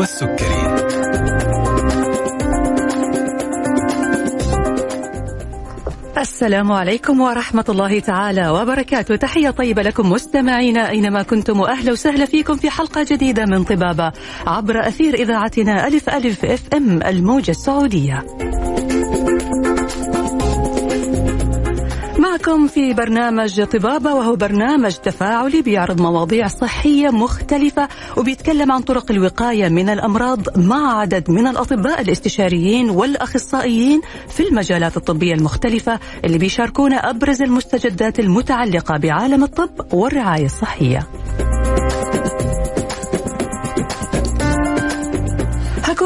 نشوى السكري السلام عليكم ورحمة الله تعالى وبركاته. تحية طيبة لكم مستمعينا أينما كنتم وأهلا وسهلا فيكم في حلقة جديدة من طبابة عبر أثير إذاعتنا ألف ألف إف إم الموجة السعودية. معكم في برنامج طبابة وهو برنامج تفاعلي بيعرض مواضيع صحية مختلفة وبيتكلم عن طرق الوقاية من الأمراض مع عدد من الأطباء الاستشاريين والأخصائيين في المجالات الطبية المختلفة اللي بيشاركونا أبرز المستجدات المتعلقة بعالم الطب والرعاية الصحية.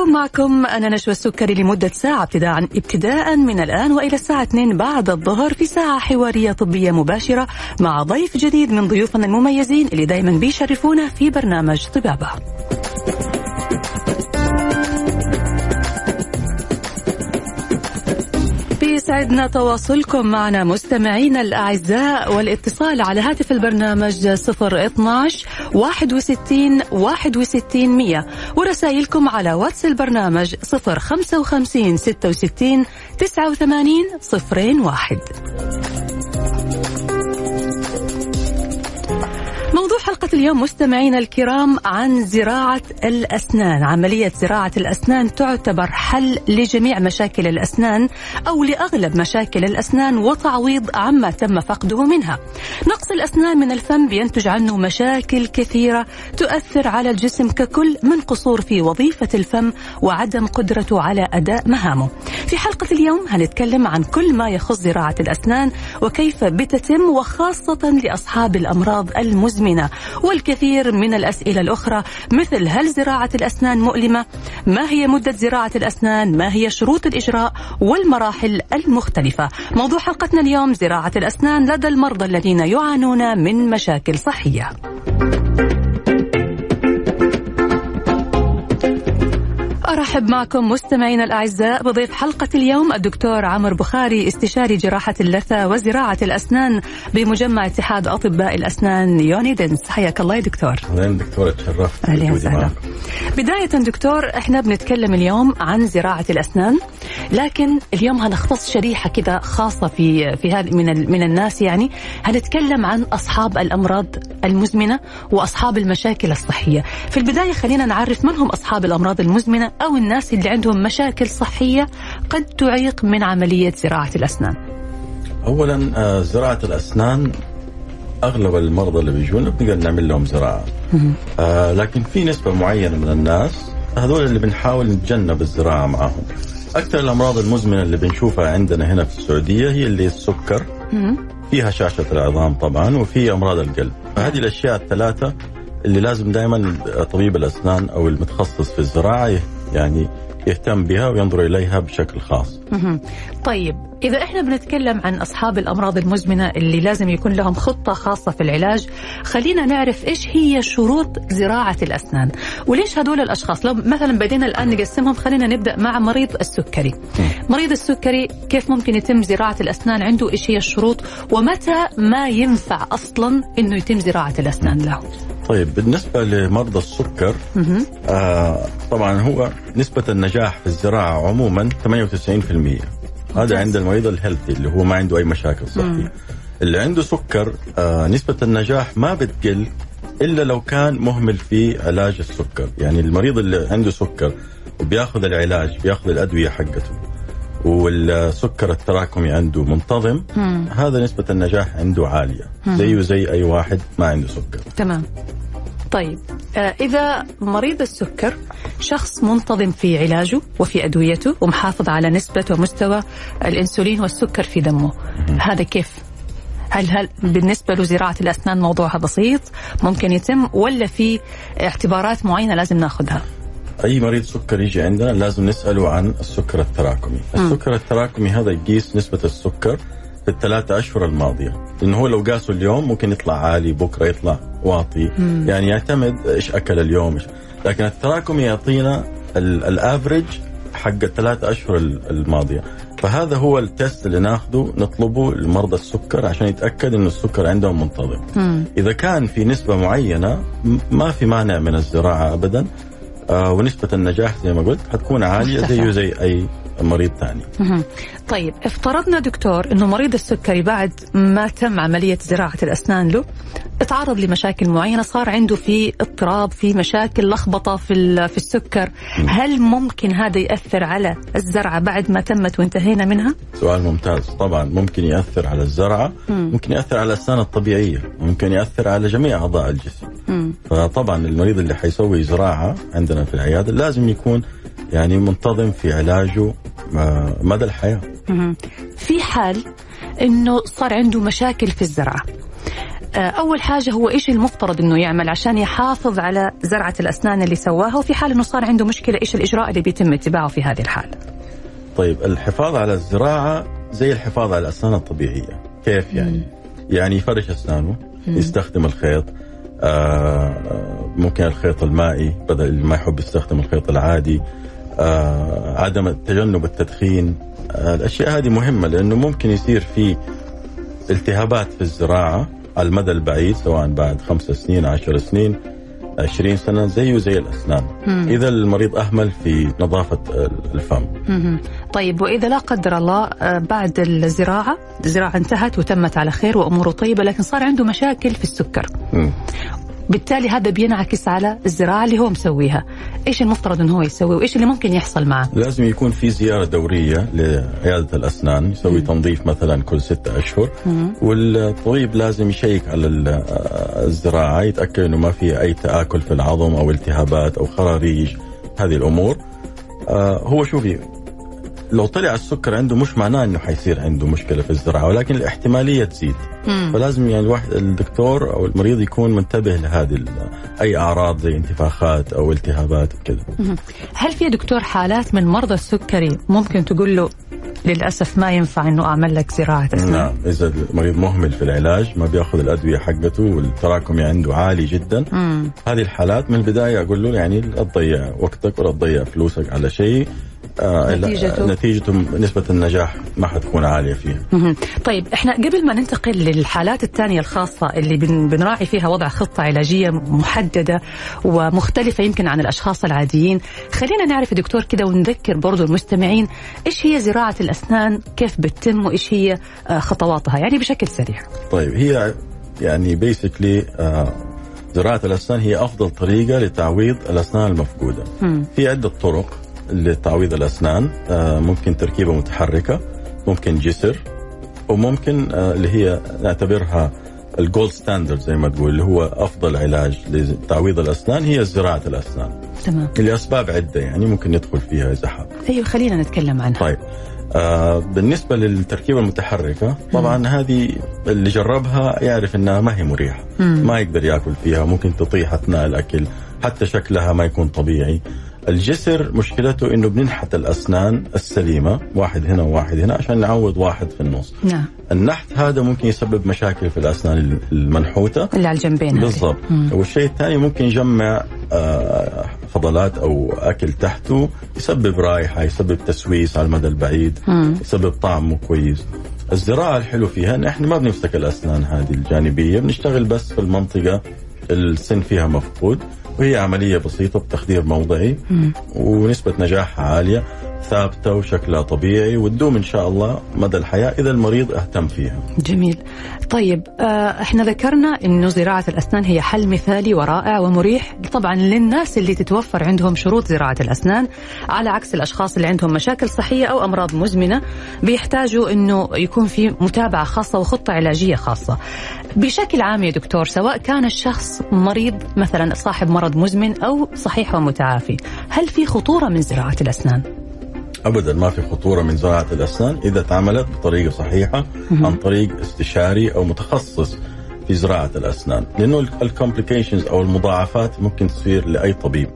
حكون معكم أنا نشوى السكري لمدة ساعة ابتداء ابتداء من الآن وإلى الساعة 2 بعد الظهر في ساعة حوارية طبية مباشرة مع ضيف جديد من ضيوفنا المميزين اللي دايما بيشرفونا في برنامج طبابة. يسعدنا تواصلكم معنا مستمعينا الأعزاء والاتصال على هاتف البرنامج 012 61 61 100 ورسائلكم على واتس البرنامج 055 66 89 01 حلقة اليوم مستمعينا الكرام عن زراعة الأسنان. عملية زراعة الأسنان تعتبر حل لجميع مشاكل الأسنان أو لأغلب مشاكل الأسنان وتعويض عما تم فقده منها. نقص الأسنان من الفم بينتج عنه مشاكل كثيرة تؤثر على الجسم ككل من قصور في وظيفة الفم وعدم قدرته على أداء مهامه. في حلقة اليوم هنتكلم عن كل ما يخص زراعة الأسنان وكيف بتتم وخاصة لأصحاب الأمراض المزمنة. والكثير من الأسئلة الأخرى مثل هل زراعة الأسنان مؤلمة؟ ما هي مدة زراعة الأسنان؟ ما هي شروط الإجراء والمراحل المختلفة؟ موضوع حلقتنا اليوم زراعة الأسنان لدى المرضى الذين يعانون من مشاكل صحية. أرحب معكم مستمعينا الأعزاء بضيف حلقة اليوم الدكتور عمر بخاري استشاري جراحة اللثة وزراعة الأسنان بمجمع اتحاد أطباء الأسنان يونيدنس. حياك الله يا دكتور. أهلا دكتورة تشرفت أهلا وسهلا. بداية دكتور إحنا بنتكلم اليوم عن زراعة الأسنان لكن اليوم هنختص شريحة كذا خاصة في في هذه من من الناس يعني. هنتكلم عن أصحاب الأمراض المزمنة وأصحاب المشاكل الصحية. في البداية خلينا نعرف من هم أصحاب الأمراض المزمنة أو الناس اللي عندهم مشاكل صحية قد تعيق من عملية زراعة الأسنان. أولا آه، زراعة الأسنان أغلب المرضى اللي بيجونا بنقدر نعمل لهم زراعة. آه لكن في نسبة معينة من الناس هذول اللي بنحاول نتجنب الزراعة معهم. أكثر الأمراض المزمنة اللي بنشوفها عندنا هنا في السعودية هي اللي السكر. فيها شاشة العظام طبعا وفي أمراض القلب. فهذه الأشياء الثلاثة اللي لازم دائما طبيب الأسنان أو المتخصص في الزراعة يعني يهتم بها وينظر إليها بشكل خاص. طيب إذا إحنا بنتكلم عن أصحاب الأمراض المزمنة اللي لازم يكون لهم خطة خاصة في العلاج خلينا نعرف إيش هي شروط زراعة الأسنان. وليش هدول الأشخاص؟ لو مثلا بدينا الآن نقسمهم خلينا نبدأ مع مريض السكري. مريض السكري كيف ممكن يتم زراعة الأسنان؟ عنده إيش هي الشروط؟ ومتى ما ينفع أصلا إنه يتم زراعة الأسنان له؟ طيب بالنسبة لمرضى السكر آه طبعا هو نسبة النجاح في الزراعة عموما 98% هذا عند المريض ال healthy اللي هو ما عنده أي مشاكل صحية. اللي عنده سكر آه نسبة النجاح ما بتقل إلا لو كان مهمل في علاج السكر. يعني المريض اللي عنده سكر وبياخذ العلاج بياخذ الأدوية حقته والسكر التراكمي عنده منتظم مم. هذا نسبة النجاح عنده عالية. زيه زي أي واحد ما عنده سكر. تمام. طيب آه إذا مريض السكر شخص منتظم في علاجه وفي أدويته ومحافظ على نسبة ومستوى الأنسولين والسكر في دمه. هذا كيف؟ هل هل بالنسبة له زراعة الأسنان موضوعها بسيط ممكن يتم ولا في اعتبارات معينة لازم ناخذها؟ أي مريض سكر يجي عندنا لازم نسأله عن السكر التراكمي،. السكر التراكمي هذا يقيس نسبة السكر في الثلاثة أشهر الماضية. لأنه هو لو قاسه اليوم ممكن يطلع عالي بكرة يطلع واطي. مم. يعني يعتمد إيش أكل اليوم لكن التراكمي يعطينا ال average حق الثلاثة أشهر الماضية. فهذا هو ال test اللي ناخذه نطلبه لمرضى السكر عشان يتأكد أن السكر عندهم منتظم. مم. إذا كان في نسبة معينة ما في مانع من الزراعة أبدا. آه ونسبة النجاح زي ما قلت حتكون عالية زيه زي أي مريض ثاني. طيب افترضنا دكتور إنه مريض السكري بعد ما تم عملية زراعة الأسنان له تعرض لمشاكل معينة صار عنده في اضطراب في مشاكل لخبطة في في السكر هل ممكن هذا يأثر على الزرعة بعد ما تمت وانتهينا منها؟ سؤال ممتاز. طبعا ممكن يأثر على الزرعة ممكن يأثر على الأسنان الطبيعية ممكن يأثر على جميع أعضاء الجسم. فطبعا المريض اللي حيسوي زراعة عندنا في العيادة لازم يكون يعني منتظم في علاجه مدى الحياة. في حال إنه صار عنده مشاكل في الزرعة. آه، أول حاجة هو إيش المفترض إنه يعمل عشان يحافظ على زرعة الأسنان اللي سواها وفي حال إنه صار عنده مشكلة إيش الإجراء اللي بيتم اتباعه في هذه الحاله طيب الحفاظ على الزراعة زي الحفاظ على الأسنان الطبيعية. كيف يعني مم. يعني؟ يفرش أسنانه مم. يستخدم الخيط آه ممكن الخيط المائي بدل اللي ما يحب يستخدم الخيط العادي. آه عدم تجنب التدخين آه الأشياء هذه مهمة لأنه ممكن يصير في التهابات في الزراعة على المدى البعيد سواء بعد خمس سنين عشر سنين 20 سنة زيه زي الأسنان مم. إذا المريض أهمل في نظافة الفم مم. طيب وإذا لا قدر الله آه، بعد الزراعة الزراعة انتهت وتمت على خير وأموره طيبة لكن صار عنده مشاكل في السكر مم. بالتالي هذا بينعكس على الزراعة اللي هو مسويها إيش المفترض إنه هو يسوي وإيش اللي ممكن يحصل معه لازم يكون في زيارة دورية لعيادة الأسنان يسوي مم. تنظيف مثلا كل ستة أشهر مم. والطبيب لازم يشيك على الزراعة يتأكد إنه ما في أي تآكل في العظم أو التهابات أو خراريج هذه الأمور آه هو شوفي لو طلع السكر عنده مش معناه إنه حيصير عنده مشكلة في الزراعة ولكن الاحتمالية تزيد. مم. فلازم يعني الواحد الدكتور أو المريض يكون منتبه لهذه أي أعراض زي انتفاخات أو التهابات وكذا. هل في دكتور حالات من مرضى السكري ممكن تقول له للأسف ما ينفع إنه أعمل لك زراعة؟ اسنان نعم إذا المريض مهمل في العلاج ما بيأخذ الأدوية حقته والتراكمي عنده عالي جدا. مم. هذه الحالات من البداية أقول له يعني لا تضيع وقتك ولا تضيع فلوسك على شيء. آه نتيجته نتيجته نسبة النجاح ما حتكون عالية فيها. طيب إحنا قبل ما ننتقل للحالات الثانية الخاصة اللي بنراعي فيها وضع خطة علاجية محددة ومختلفة يمكن عن الأشخاص العاديين، خلينا نعرف دكتور كده ونذكر برضو المستمعين إيش هي زراعة الأسنان، كيف بتتم وإيش هي آه، خطواتها، يعني بشكل سريع. طيب هي يعني بيسكلي آه زراعة الأسنان هي أفضل طريقة لتعويض الأسنان المفقودة. في عدة طرق لتعويض الأسنان آه، ممكن تركيبة متحركة ممكن جسر وممكن آه، اللي هي نعتبرها ال gold standard زي ما تقول اللي هو أفضل علاج لتعويض الأسنان هي زراعة الأسنان. تمام. لأسباب عدة يعني ممكن ندخل فيها إذا حاب. أيوه خلينا نتكلم عنها. طيب آه بالنسبة للتركيبة المتحركة طبعا مم. هذه اللي جربها يعرف إنها ما هي مريحة. مم. ما يقدر يأكل فيها ممكن تطيح أثناء الأكل حتى شكلها ما يكون طبيعي. الجسر مشكلته إنه بننحت الأسنان السليمة واحد هنا وواحد هنا عشان نعوض واحد في النص. نعم. النحت هذا ممكن يسبب مشاكل في الأسنان المنحوتة. اللي على الجنبين بالضبط. والشيء الثاني ممكن يجمع آه، فضلات أو أكل تحته يسبب رائحة يسبب تسويس على المدى البعيد مم. يسبب طعم مو كويس. الزراعة الحلو فيها ان إحنا ما بنمسك الأسنان هذه الجانبية بنشتغل بس في المنطقة السن فيها مفقود. وهي عملية بسيطة بتخدير موضعي ونسبة نجاحها عالية. ثابتة وشكلها طبيعي وتدوم إن شاء الله مدى الحياة إذا المريض أهتم فيها. جميل. طيب آه، إحنا ذكرنا إنه زراعة الأسنان هي حل مثالي ورائع ومريح طبعا للناس اللي تتوفر عندهم شروط زراعة الأسنان على عكس الأشخاص اللي عندهم مشاكل صحية أو أمراض مزمنة بيحتاجوا إنه يكون في متابعة خاصة وخطة علاجية خاصة. بشكل عام يا دكتور سواء كان الشخص مريض مثلا صاحب مرض مزمن أو صحيح ومتعافي، هل في خطورة من زراعة الأسنان؟ ابدا ما في خطورة من زراعة الأسنان إذا تعملت بطريقة صحيحة عن طريق استشاري أو متخصص في زراعة الأسنان. لأنه الكومبليكيشنز أو المضاعفات ممكن تصير لأي طبيب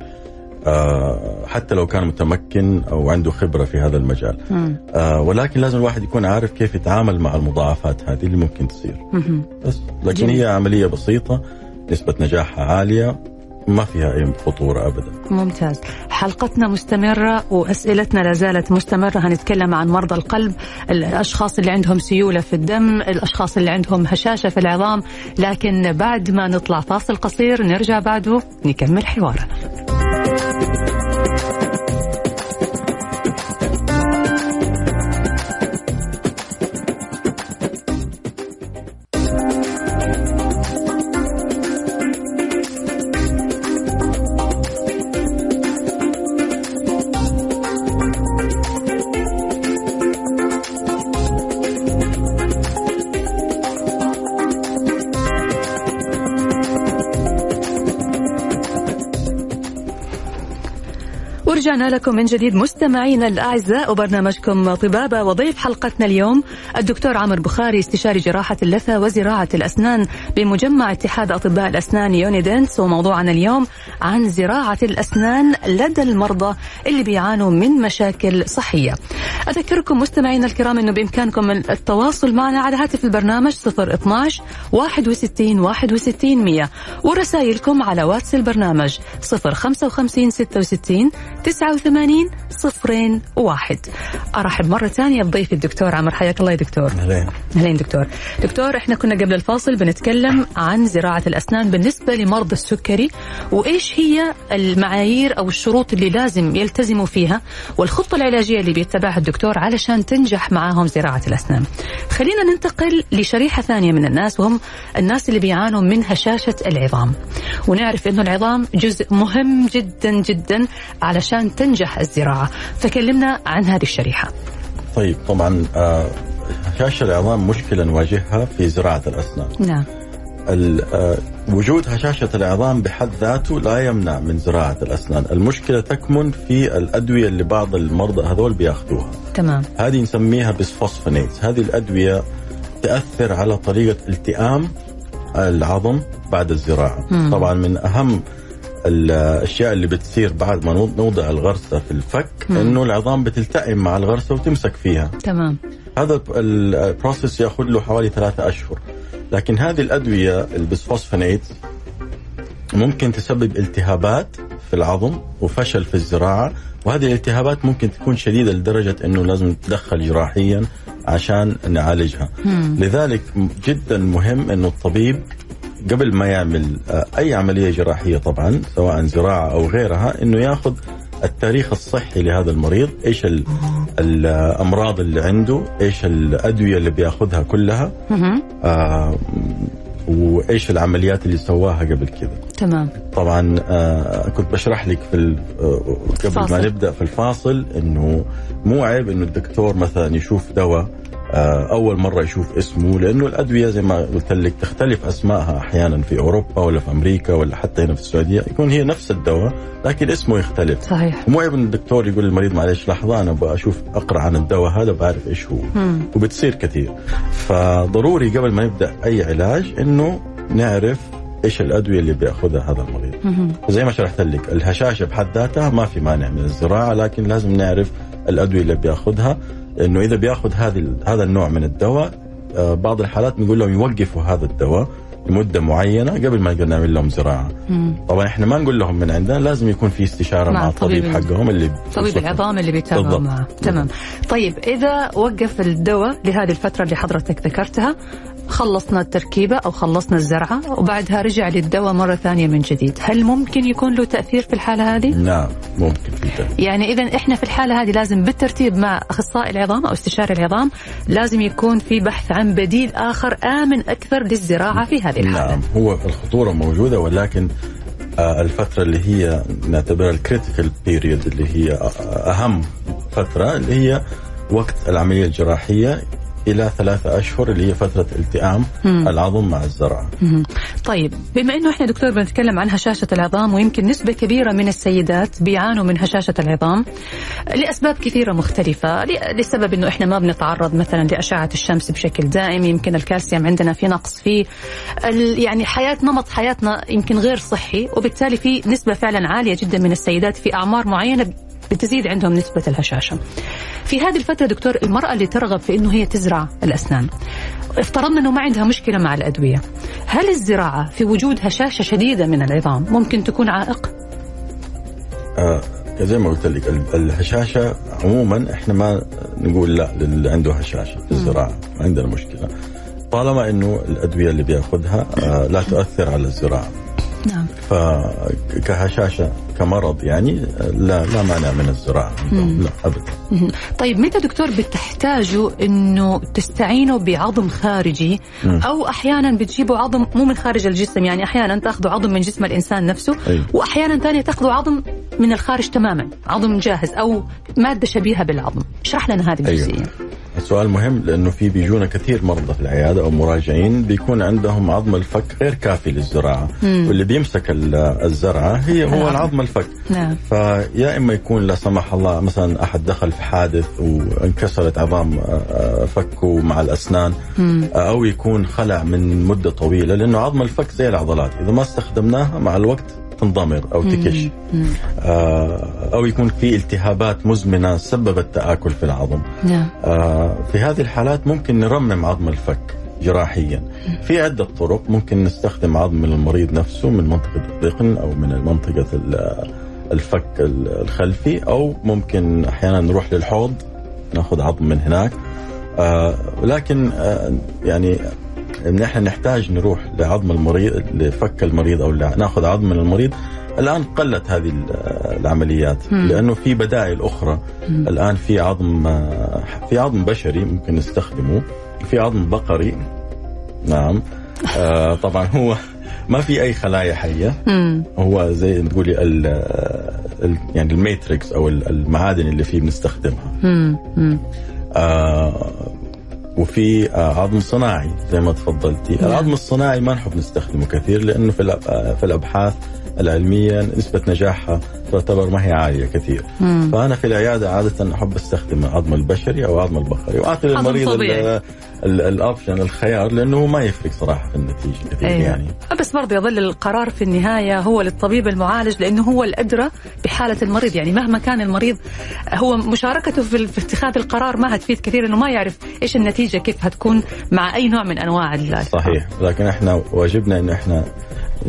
آه حتى لو كان متمكن أو عنده خبرة في هذا المجال. آه ولكن لازم الواحد يكون عارف كيف يتعامل مع المضاعفات هذه اللي ممكن تصير. بس. لكن جميل. هي عملية بسيطة نسبة نجاحها عالية ما فيها أي خطورة أبدا. ممتاز. حلقتنا مستمرة وأسئلتنا لا زالت مستمرة. هنتكلم عن مرضى القلب الأشخاص اللي عندهم سيولة في الدم الأشخاص اللي عندهم هشاشة في العظام. لكن بعد ما نطلع فاصل قصير نرجع بعده نكمل حوارنا. ورجعنا لكم من جديد مستمعينا الأعزاء وبرنامجكم طبابة وضيف حلقتنا اليوم الدكتور عمر بخاري استشاري جراحة اللثة وزراعة الأسنان بمجمع اتحاد أطباء الأسنان يونيدنس وموضوعنا اليوم عن زراعة الأسنان لدى المرضى اللي بيعانوا من مشاكل صحية. أذكركم مستمعينا الكرام إنه بإمكانكم التواصل معنا على هاتف البرنامج 012 61 61 100 ورسائلكم على واتس البرنامج 055 66 89 صفرين واحد. أرحب مرة ثانية بضيفي الدكتور عمر حياك الله يا دكتور. أهلين. أهلين دكتور. دكتور إحنا كنا قبل الفاصل بنتكلم عن زراعة الأسنان بالنسبة لمرضى السكري وإيش هي المعايير أو الشروط اللي لازم يلتزموا فيها والخطة العلاجية اللي بيتبعها الدكتور علشان تنجح معاهم زراعة الأسنان. خلينا ننتقل لشريحة ثانية من الناس وهم الناس اللي بيعانوا من هشاشه العظام. ونعرف إنه العظام جزء مهم جدا جدا علشان تنجح الزراعة. فكلمنا عن هذه الشريحة. طيب طبعا آه، هشاشة العظام مشكلة نواجهها في زراعة الأسنان. نعم. آه، وجود هشاشة العظام بحد ذاته لا يمنع من زراعة الأسنان. المشكلة تكمن في الأدوية اللي بعض المرضى هذول بياخذوها. تمام. هذه نسميها بسفوسفونيت. هذه الأدوية تأثر على طريقة التئام العظم بعد الزراعة. مم. طبعا من أهم الأشياء اللي بتصير بعد ما نوض- نوضع الغرسة في الفك مم. إنه العظام بتلتئم مع الغرسة وتمسك فيها تمام هذا ال process يأخذ له حوالي ثلاثة أشهر لكن هذه الأدوية البسفوسفونيت ممكن تسبب التهابات في العظم وفشل في الزراعة وهذه الالتهابات ممكن تكون شديدة لدرجة أنه لازم تدخل جراحيا عشان نعالجها مم. لذلك جدا مهم أنه الطبيب قبل ما يعمل آه، أي عملية جراحية طبعا سواء زراعة أو غيرها أنه ياخذ التاريخ الصحي لهذا المريض إيش ال- الأمراض اللي عنده إيش الأدوية اللي بياخذها كلها. آه وإيش العمليات اللي سواها قبل كذا تمام طبعا آه كنت بشرح لك في آه، قبل فاصل. ما نبدأ في الفاصل إنه مو عيب إنه الدكتور مثلا يشوف دواء أول مرة يشوف اسمه لأنه الأدوية زي ما قلت لك تختلف أسمائها أحيانا في أوروبا ولا في أمريكا ولا حتى هنا في السعودية يكون هي نفس الدواء لكن اسمه يختلف. صحيح. مو إن الدكتور يقول للمريض معلش لحظة أنا أبغى أشوف أقرأ عن الدواء هذا بعرف إيش هو. مم. وبتصير كثير. فضروري قبل ما نبدا أي علاج إنه نعرف إيش الأدوية اللي بيأخذها هذا المريض. زي ما شرحت لك الهشاشة بحد ذاتها ما في مانع من الزراعة لكن لازم نعرف الأدوية اللي بيأخذها. إنه إذا بياخذ هذه هذا النوع من الدواء آه، بعض الحالات نقول لهم يوقفوا هذا الدواء لمده معينة قبل ما نقدر نعمل لهم زراعة مم. طبعا إحنا ما نقول لهم من عندنا لازم يكون في استشارة مع مع, الطبيب طبيب- حقهم اللي طبيب العظام اللي بيتابعوا. معه تمام طيب إذا وقف الدواء لهذه الفترة اللي حضرتك ذكرتها خلصنا التركيبة أو خلصنا الزرعة وبعدها رجع للدواء مرة ثانية من جديد هل ممكن يكون له تأثير في الحالة هذه؟ نعم ممكن في تأثير. يعني إذا إحنا في الحالة هذه لازم بالترتيب مع أخصائي العظام أو استشاري العظام لازم يكون في بحث عن بديل آخر آمن أكثر للزراعة في هذه الحالة. نعم هو الخطورة موجودة ولكن آه، الفترة اللي هي نعتبرها ال critical period اللي هي آه، أهم فترة اللي هي وقت العملية الجراحية إلى ثلاثة أشهر اللي هي فترة التئام مم. العظم مع الزرعه. مهم. طيب بما إنه إحنا دكتور بنتكلم عن هشاشة العظام ويمكن نسبة كبيرة من السيدات بيعانوا من هشاشة العظام لأسباب كثيرة مختلفة لسبب إنه إحنا ما بنتعرض مثلا لأشعة الشمس بشكل دائم يمكن الكالسيوم عندنا في نقص فيه يعني حياه نمط حياتنا يمكن غير صحي وبالتالي في نسبة فعلا عالية جدا من السيدات في أعمار معينة بتزيد عندهم نسبة الهشاشة. في هذه الفترة دكتور المرأة اللي ترغب في إنه هي تزرع الأسنان افترضنا إنه ما عندها مشكلة مع الأدوية. هل الزراعة في وجود هشاشة شديدة من العظام ممكن تكون عائق؟ آه زي ما قلت لك ال- الهشاشة عموما إحنا ما نقول لا للي عنده هشاشة في الزراعة ما عندنا مشكلة. طالما إنه الأدوية اللي بيأخذها آه لا تؤثر على الزراعة. نعم. فكهشاشه كمرض يعني لا لا مانع من الزراعة لا ابدا. طيب متى دكتور بتحتاجوا إنه تستعينوا بعظم خارجي مم. أو أحيانا بتجيبوا عظم مو من خارج الجسم يعني أحيانا تأخذوا عظم من جسم الإنسان نفسه أيوة. واحيانا ثانية تأخذوا عظم من الخارج تماما عظم جاهز أو مادة شبيهة بالعظم اشرح لنا هذه أيوة. الجزئية السؤال مهم لأنه في بيجونا كثير مرضى في العيادة أو مراجعين بيكون عندهم عظم الفك غير كافي للزراعة مم. واللي بيمسك ال- الزرعة هي هو العظم. العظم الفك نعم فيا إما يكون لا سمح الله مثلا أحد دخل في حادث وانكسرت عظام آه، آه، فكه مع الأسنان مم. آه، أو يكون خلع من مدة طويلة لأنه عظم الفك زي العضلات إذا ما استخدمناها مع الوقت تنضمر أو تكش. آه، أو يكون في التهابات مزمنة سببت تآكل في العظم. نعم. آه، في هذه الحالات ممكن نرمم عظم الفك جراحيا. في عدة طرق ممكن نستخدم عظم من المريض نفسه من منطقة الذقن أو من منطقة ال- الفك ال- الخلفي أو ممكن أحيانا نروح للحوض ناخذ عظم من هناك. آه، ولكن آه، يعني إن إحنا نحتاج نروح لعظم المريض لفك المريض أو نأخذ عظم من المريض الآن قلت هذه ال- العمليات مم. لأنه في بدائل أخرى مم. الآن في عظم في عظم بشري ممكن نستخدمه في عظم بقري نعم آه، طبعا هو ما في أي خلايا حية مم. هو زي تقولي ال يعني الماتريكس أو ال- المعادن اللي فيه بنستخدمها. آه وفي آه عظم صناعي زي ما تفضلتي نعم. العظم الصناعي ما نحب نستخدمه كثير لأنه في آه، في الأبحاث العلمية نسبة نجاحها تعتبر ما هي عالية كثير. مم. فأنا في العيادة عادة أحب أستخدم العظم البشري أو العظم البقري وأعطي عظم للمريض الاوبشن الخيار لأنه ما يفرق صراحة في النتيجة كثير أيوة. يعني. بس برضه يظل القرار في النهاية هو للطبيب المعالج لأنه هو الأدرى بحالة المريض. يعني مهما كان المريض هو مشاركته في اتخاذ القرار ما هتفيد كثير إنه ما يعرف إيش النتيجة كيف هتكون مع أي نوع من أنواع ال- صحيح. لكن إحنا واجبنا إن إحنا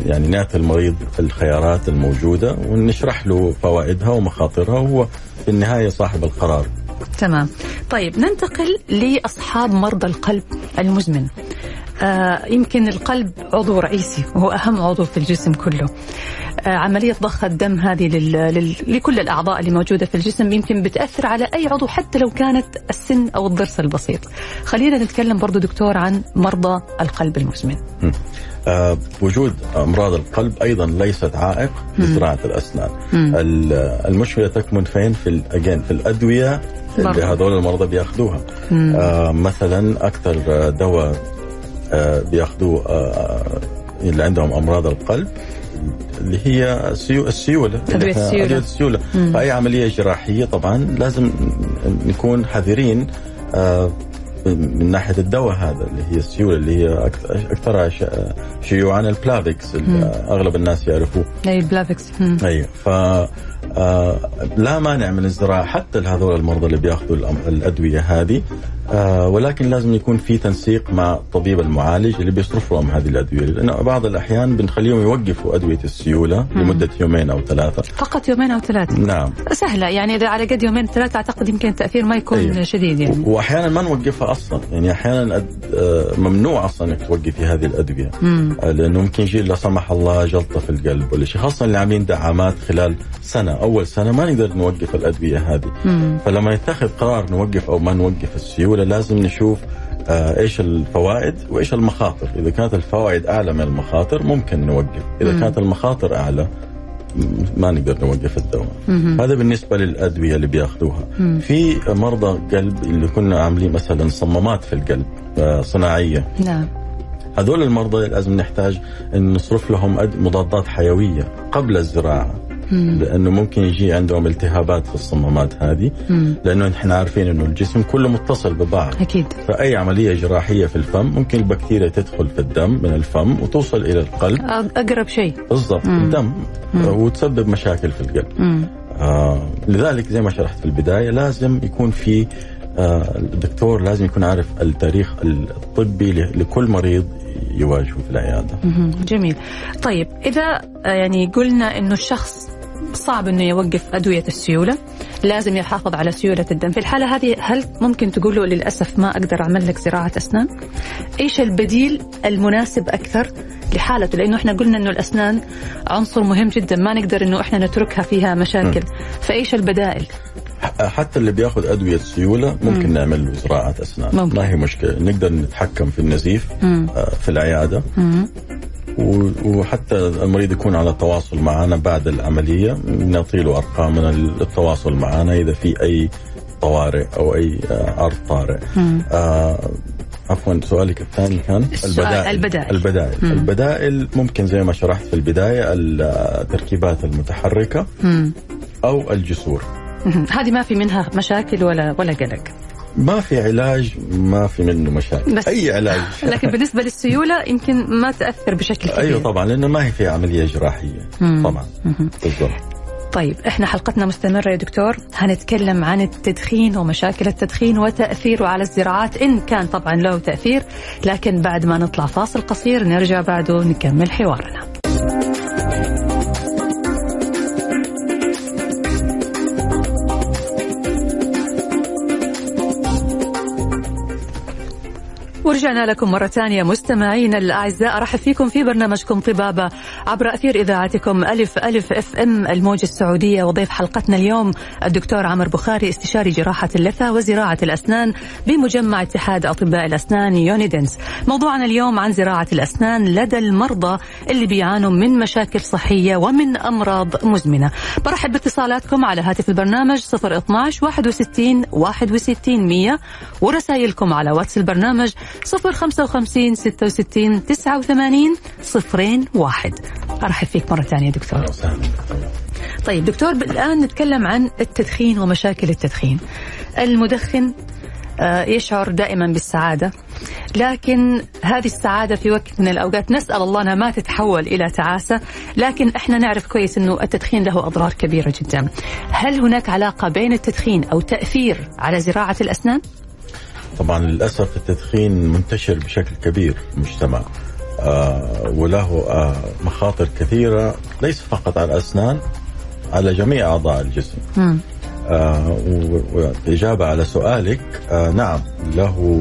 يعني نعطي المريض الخيارات الموجودة ونشرح له فوائدها ومخاطرها وهو في النهاية صاحب القرار. تمام. طيب ننتقل لأصحاب مرضى القلب المزمن آه يمكن القلب عضو رئيسي وهو أهم عضو في الجسم كله. آه عملية ضخ الدم هذه لل... لل... لكل الأعضاء اللي موجودة في الجسم يمكن بتأثر على أي عضو حتى لو كانت السن أو الضرس البسيط. خلينا نتكلم برضو دكتور عن مرضى القلب المزمن. وجود أمراض القلب أيضا ليست عائق لزراعه الأسنان مم. المشكلة تكمن فين في ال- again في الأدوية اللي. هذول المرضى بياخذوها. آه مثلا أكثر آه، دواء آه بياخذوه آه اللي عندهم أمراض القلب اللي هي السيو- السيولة السيولة. أدوية السيولة مم. فأي عملية جراحية طبعا لازم نكون حذرين آه من ناحية الدواء هذا اللي هي السيولة اللي هي اكثرها شيوعا ال Plavix اللي. أغلب الناس يعرفوه أي Plavix مم. أيوه ف آه، لا مانع من الزراعة حتى لهذول المرضى اللي بيأخذوا الأدوية هذه آه، ولكن لازم يكون في تنسيق مع الطبيب المعالج اللي بيصرف لهم هذه الأدوية. لأنه بعض الأحيان بنخليهم يوقفوا أدوية السيولة لمدة يومين أو ثلاثة. فقط يومين أو ثلاثة؟ نعم. سهلة يعني إذا على قد يومين ثلاثة أعتقد يمكن التأثير ما يكون أيوة. شديد يعني. وأحيانا ما نوقفها أصلا. يعني أحيانا أد- آه، ممنوع أصلا إنك توقفي هذه الأدوية. مم. آه، لأنه ممكن يجي لا سمح الله جلطة في القلب ولا شيء. خاصة اللي عاملين دعامات خلال سنة أول سنة ما نقدر نوقف الأدوية هذه. مم. فلما يتخذ قرار نوقف أو ما نوقف السيولة لازم نشوف آه، إيش الفوائد وإيش المخاطر. إذا كانت الفوائد أعلى من المخاطر ممكن نوقف. إذا مم. كانت المخاطر أعلى ما نقدر نوقف الدواء. هذا بالنسبة للأدوية اللي بياخذوها. في مرضى قلب اللي كنا عاملين مثلا صمامات في القلب آه، صناعية. نعم. هذول المرضى لازم نحتاج إن نصرف لهم مضادات حيوية قبل الزراعة. مم. لأنه ممكن يجي عندهم التهابات في الصمامات هذه مم. لأنه إحنا عارفين إنه الجسم كله متصل ببعض أكيد فأي عملية جراحية في الفم ممكن البكتيريا تدخل في الدم من الفم وتوصل إلى القلب أقرب شيء بالضبط. الدم مم. وتسبب مشاكل في القلب مم. آه لذلك زي ما شرحت في البداية لازم يكون في آه الدكتور لازم يكون عارف التاريخ الطبي لكل مريض يواجهه في العيادة. جميل طيب إذا آه، يعني قلنا إنه الشخص صعب إنه يوقف أدوية السيولة. لازم يحافظ على سيولة الدم. في الحالة هذه هل ممكن تقول له للأسف ما أقدر أعمل لك زراعة أسنان؟ إيش البديل المناسب أكثر لحالته؟ لأنه إحنا قلنا إنه الأسنان عنصر مهم جدا ما نقدر إنه إحنا نتركها فيها مشاكل. فإيش البدائل؟ ح- حتى اللي بياخذ أدوية سيولة ممكن مم. نعمل له زراعة أسنان. ممكن. ما هي مشكلة. نقدر نتحكم في النزيف مم. آه في العيادة. مم. وحتى المريض يكون على تواصل معنا بعد العملية نعطي له ارقام من التواصل معنا إذا في أي طوارئ أو أي عرض طارئ آه عفوا سؤالك الثاني كان؟ البدائل. البدائل. البدائل, مم. البدائل ممكن زي ما شرحت في البداية التركيبات المتحركة مم. أو الجسور. هذه ما في منها مشاكل ولا ولا قلق. ما في علاج ما في منه مشاكل. بس أي علاج. لكن بالنسبة للسيولة يمكن ما تأثر بشكل كبير. أيوه طبعا لأنه ما هي في عملية جراحية. طبعا. بالضبط. طيب إحنا حلقتنا مستمرة يا دكتور. هنتكلم عن التدخين ومشاكل التدخين وتأثيره على الزراعات إن كان طبعا له تأثير. لكن بعد ما نطلع فاصل قصير نرجع بعده نكمل حوارنا. ورجعنا لكم مرة ثانية. مستمعينا الأعزاء أرحب فيكم في برنامجكم طبابة عبر أثير إذاعتكم ألف ألف إف إم الموجة السعودية. وضيف حلقتنا اليوم الدكتور عمر بخاري استشاري جراحة اللثة وزراعة الأسنان بمجمع اتحاد أطباء الأسنان يوني دنس. موضوعنا اليوم عن زراعة الأسنان لدى المرضى اللي بيعانوا من مشاكل صحية ومن أمراض مزمنة. برحب باتصالاتكم على هاتف البرنامج 012 61 61 100 ورسائلكم على واتس البرنامج صفر خمسة وخمسين ستة وستين تسعة وثمانين صفرين واحد. أرحب فيك مرة ثانية دكتور. طيب دكتور الآن نتكلم عن التدخين ومشاكل التدخين. المدخن آه، يشعر دائما بالسعادة لكن هذه السعادة في وقت من الأوقات نسأل الله أنها ما تتحول إلى تعاسة لكن إحنا نعرف كويس أنه التدخين له أضرار كبيرة جدا. هل هناك علاقة بين التدخين أو تأثير على زراعة الأسنان؟ طبعا للأسف التدخين منتشر بشكل كبير في المجتمع آه وله آه مخاطر كثيرة ليس فقط على الأسنان على جميع أعضاء الجسم. آه والاجابه على سؤالك آه نعم له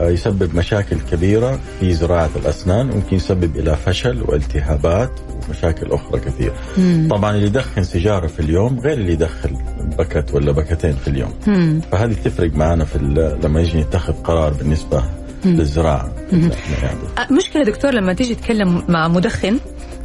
يسبب مشاكل كبيرة في زراعة الأسنان ممكن يسبب إلى فشل والتهابات ومشاكل أخرى كثير مم. طبعا اللي يدخن سيجارة في اليوم غير اللي يدخل بكت ولا بكتين في اليوم مم. فهذه تفرق معنا في لما يجي يتخذ قرار بالنسبة مم. للزراعة يعني. مشكلة دكتور لما تيجي تتكلم مع مدخن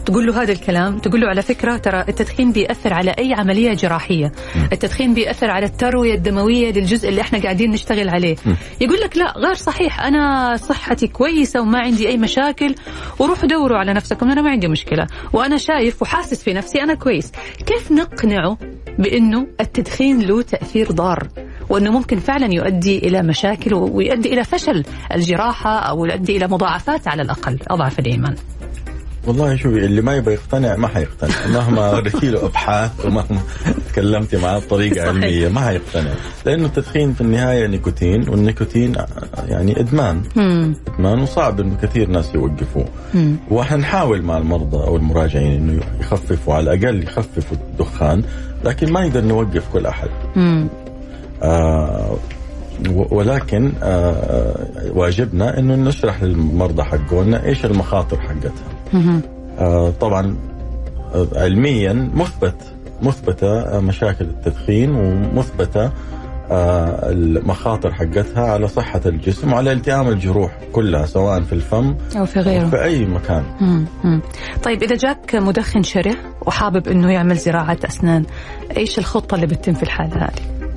تقول له هذا الكلام تقول له على فكرة ترى التدخين بيأثر على أي عملية جراحية. التدخين بيأثر على التروية الدموية للجزء اللي إحنا قاعدين نشتغل عليه. يقول لك لا غير صحيح. أنا صحتي كويسة وما عندي أي مشاكل وروحوا دوروا على نفسكم أنا ما عندي مشكلة. وأنا شايف وحاسس في نفسي أنا كويس. كيف نقنعه بأنه التدخين له تأثير ضار؟ وأنه ممكن فعلا يؤدي إلى مشاكل ويؤدي إلى فشل الجراحة أو يؤدي إلى مضاعفات على الأقل؟ أضعف الإيمان. والله شوفي اللي ما يبغى يقتنع ما حيقتنع. مهما وريتي له أبحاث ومهما تكلمتي معاه بطريقة علمية ما حيقتنع. لأنه التدخين في النهاية نيكوتين والنيكوتين يعني إدمان. مم. إدمان وصعب إنه كثير ناس يوقفوه. وحنحاول مع المرضى أو المراجعين إنه يخففوا على الأقل يخففوا الدخان لكن ما نقدر نوقف كل أحد. آه ولكن آه, آه، واجبنا إنه نشرح للمرضى حقونا إيش المخاطر حقتها. طبعا آه، علميا مثبت مثبتة آه، مشاكل التدخين ومثبتة آه المخاطر حقتها على صحة الجسم وعلى التئام الجروح كلها سواء في الفم أو في غيره أو في أي مكان مم. مم. طيب إذا جاك مدخن شره وحابب أنه يعمل زراعة أسنان إيش الخطة اللي بتتم في الحالة هذه؟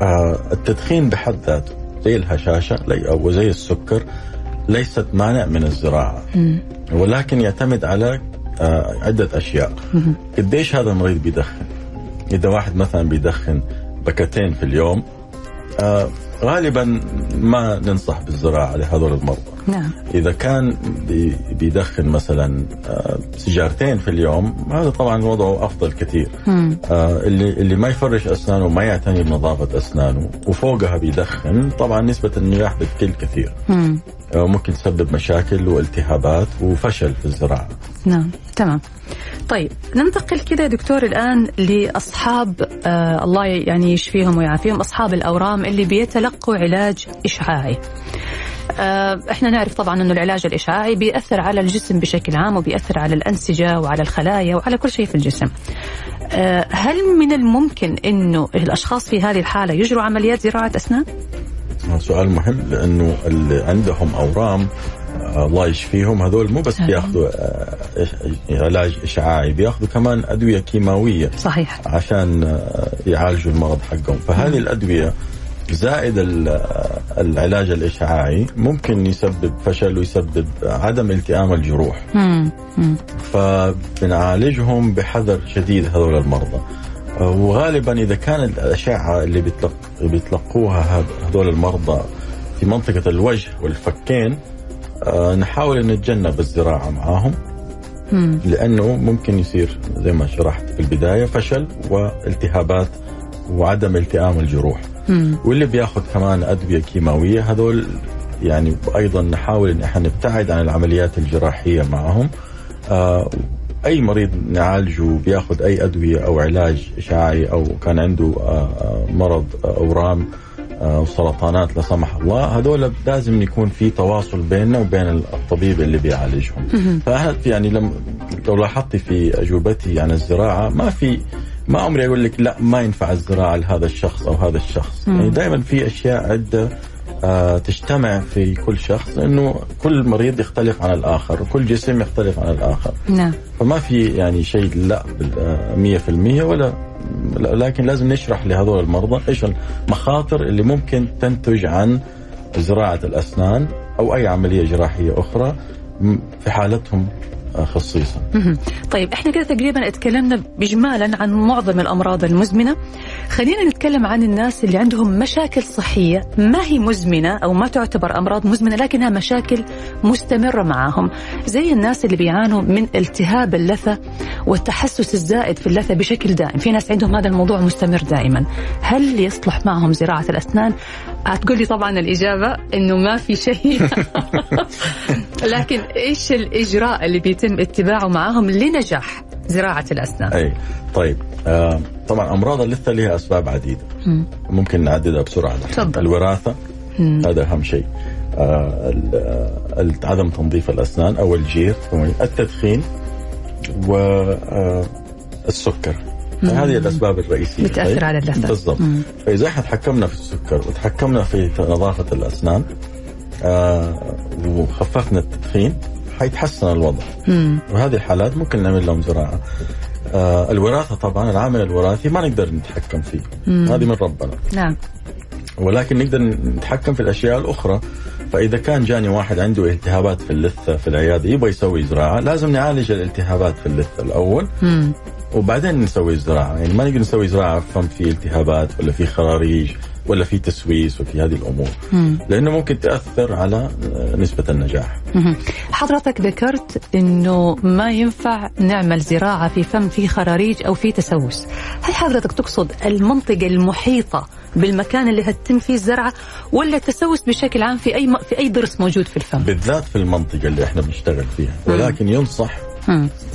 آه التدخين بحد ذاته زي الهشاشة أو زي السكر ليست مانع من الزراعة. ولكن يعتمد على آه، عدة أشياء. قديش هذا المريض بيدخن؟ إذا واحد مثلا بيدخن بكتين في اليوم آه غالبا ما ننصح بالزراعة لهذول المرضى. نعم. إذا كان بيدخن مثلا آه، سيجارتين في اليوم هذا طبعا وضعه أفضل كثير. اللي اللي ما يفرش أسنانه وما يعتني بنظافة أسنانه وفوقها بيدخن طبعا نسبة النجاح بتقل كثير. مم. ممكن تسبب مشاكل والتهابات وفشل في الزراعة نعم تمام طيب ننتقل كده دكتور الآن لأصحاب آه الله يعني يشفيهم ويعافيهم أصحاب الأورام اللي بيتلقوا علاج إشعاعي آه إحنا نعرف طبعا إنه العلاج الإشعاعي بيأثر على الجسم بشكل عام وبيأثر على الأنسجة وعلى الخلايا وعلى كل شيء في الجسم. آه هل من الممكن إنه الأشخاص في هذه الحالة يجروا عمليات زراعة اسنان؟ سؤال مهم لأنه اللي عندهم أورام الله يشفيهم هذول مو بس بياخذوا آه، علاج إشعاعي بياخذوا كمان أدوية كيماوية صحيح. عشان آه، يعالجوا المرض حقهم. فهذه الأدوية زائد العلاج الإشعاعي ممكن يسبب فشل ويسبب عدم التئام الجروح. فبنعالجهم بحذر شديد هذول المرضى. وغالبا إذا كانت الأشعة اللي بيتلقوها هذول المرضى في منطقة الوجه والفكين آه، نحاول نتجنب الزراعة معاهم. لأنه ممكن يصير زي ما شرحت في البداية فشل والتهابات وعدم التئام الجروح. واللي بياخذ كمان أدوية كيماوية هذول يعني أيضا نحاول إن إحنا نبتعد عن العمليات الجراحية معهم. آه أي مريض نعالجه بياخذ أي أدوية أو علاج اشعاعي أو كان عنده آه, آه، مرض آه، اورام سرطانات لا سمح الله هذول لازم يكون في تواصل بيننا وبين الطبيب اللي بيعالجهم. يعني لم لو لاحظتي في أجوبتي عن الزراعة ما في ما عمري أقول لك لا ما ينفع الزراعة لهذا الشخص أو هذا الشخص. يعني دائما في أشياء عدة تجتمع في كل شخص انه كل مريض يختلف عن الآخر وكل جسم يختلف عن الآخر. نعم. فما في يعني شيء لا 100% ولا لكن لازم نشرح لهذول المرضى إيش المخاطر اللي ممكن تنتج عن زراعة الأسنان أو أي عملية جراحية أخرى في حالتهم خصيصا. طيب إحنا كده تقريبا اتكلمنا بجمالا عن معظم الأمراض المزمنة. خلينا نتكلم عن الناس اللي عندهم مشاكل صحية. ما هي مزمنة أو ما تعتبر أمراض مزمنة لكنها مشاكل مستمرة معاهم. زي الناس اللي بيعانوا من التهاب اللثة والتحسس الزائد في اللثة بشكل دائم. في ناس عندهم هذا الموضوع مستمر دائما. هل يصلح معهم زراعة الأسنان؟ هتقول لي طبعا الإجابة إنه ما في شيء. لكن إيش الإجراء اللي بيتم اتباعه معهم لنجاح؟ زراعة الأسنان. أي طيب آه طبعا أمراض اللثة لها أسباب عديدة. م. ممكن نعددها بسرعة. تفضل. الوراثة م. هذا أهم شيء. آه عدم تنظيف الأسنان أو الجير التدخين والسكر آه هذه الأسباب الرئيسية. بتأثر طيب؟ على اللثة. بالضبط. فإذا إحنا تحكمنا في السكر وتحكمنا في نظافة الأسنان آه وخففنا التدخين حيتحسن الوضع. مم. وهذه الحالات ممكن نعمل لهم زراعة. آه الوراثة طبعا العامل الوراثي ما نقدر نتحكم فيه. مم. هذه من ربنا. نعم. ولكن نقدر نتحكم في الأشياء الأخرى. فإذا كان جاني واحد عنده التهابات في اللثة في العيادة يبغى يسوي زراعة لازم نعالج الالتهابات في اللثة الأول. مم. وبعدين نسوي زراعة. يعني ما نقدر نسوي زراعة فم في التهابات ولا في خراريج. ولا في تسويس وفي هذه الأمور. مم. لأنه ممكن تأثر على نسبة النجاح. مم. حضرتك ذكرت إنه ما ينفع نعمل زراعة في فم في خراريج أو في تسوس. هل حضرتك تقصد المنطقة المحيطة بالمكان اللي هتتم فيه الزرعة ولا التسوس بشكل عام في أي م... في أي ضرس موجود في الفم؟ بالذات في المنطقة اللي إحنا بنشتغل فيها. ولكن ينصح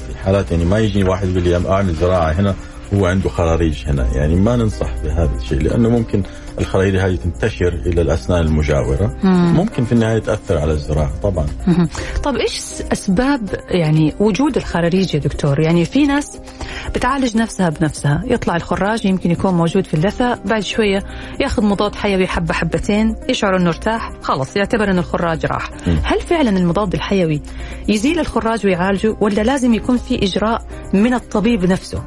في حالات يعني ما يجي واحد يقول لي أعمل زراعة هنا هو عنده خراريج هنا. يعني ما ننصح بهذا الشيء لأنه ممكن الخلايا هذه تنتشر إلى الأسنان المجاورة. مم. ممكن في النهاية تأثر على الزراعة طبعا. مم. طب إيش أسباب يعني وجود الخراريج يا دكتور؟ يعني في ناس بتعالج نفسها بنفسها. يطلع الخراج يمكن يكون موجود في اللثة بعد شوية ياخذ مضاد حيوي حبة حبتين يشعر إنه ارتاح خلاص يعتبر ان الخراج راح. مم. هل فعلا المضاد الحيوي يزيل الخراج ويعالجه ولا لازم يكون في إجراء من الطبيب نفسه؟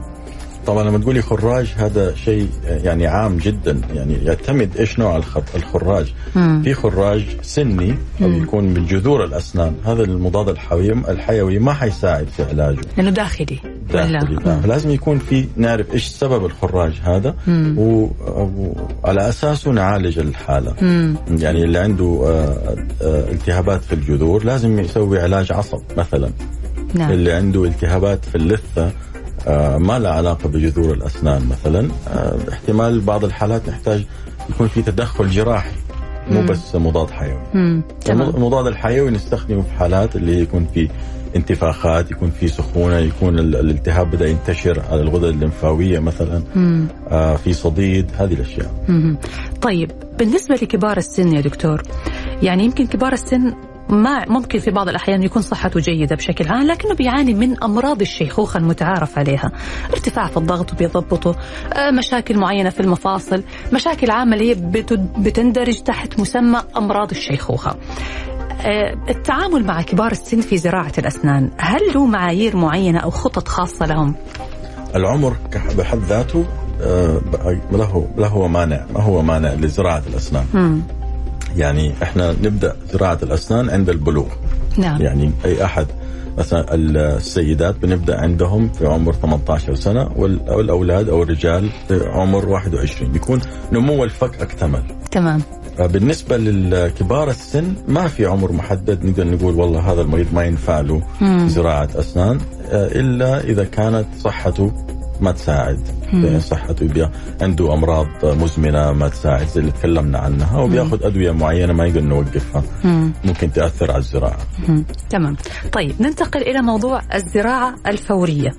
طبعا لما تقولي خراج هذا شيء يعني عام جدا. يعني يعتمد إيش نوع الخراج؟ مم. في خراج سني أو. يكون من جذور الأسنان. هذا المضاد الحيوي الحيوي ما حيساعد في علاجه. لأنه داخلي. داخلي نعم. لازم يكون في نعرف إيش سبب الخراج هذا. وعلى أساسه نعالج الحالة. مم. يعني اللي عنده آه، آه، التهابات في الجذور لازم يسوي علاج عصب مثلا. نعم. اللي عنده التهابات في اللثة ما له علاقة بجذور الأسنان مثلا. آه، احتمال بعض الحالات نحتاج يكون في تدخل جراحي مو بس مضاد حيوي. المضاد الحيوي نستخدمه في حالات اللي يكون في انتفاخات يكون في سخونة يكون الالتهاب بدأ ينتشر على الغدد الليمفاوية مثلا. آه في صديد هذه الأشياء. مم. طيب بالنسبة لكبار السن يا دكتور يعني يمكن كبار السن ما ممكن في بعض الأحيان يكون صحته جيدة بشكل عام لكنه بيعاني من أمراض الشيخوخة المتعارف عليها ارتفاع في الضغط وبيضبطه آه، مشاكل معينة في المفاصل مشاكل عامة اللي هي بتندرج تحت مسمى أمراض الشيخوخة آه، التعامل مع كبار السن في زراعة الأسنان هل له معايير معينة أو خطط خاصة لهم؟ العمر بحد ذاته آه، له له مانع ما هو مانع لزراعة الأسنان مم. يعني إحنا نبدأ زراعة الأسنان عند البلوغ. نعم. يعني أي أحد مثلا السيدات بنبدأ عندهم في عمر 18 سنة والأولاد أو الرجال في عمر 21 بيكون نمو الفك أكتمل. تمام. بالنسبة للكبار السن ما في عمر محدد نقدر نقول والله هذا المريض ما ينفع له زراعة أسنان آه، إلا إذا كانت صحته ما تساعد صحته عنده أمراض مزمنة ما تساعد زي اللي تكلمنا عنها وبياخذ أدوية معينة ما يقدر نوقفها. ممكن تأثر على الزراعة. تمام. طيب ننتقل إلى موضوع الزراعة الفورية.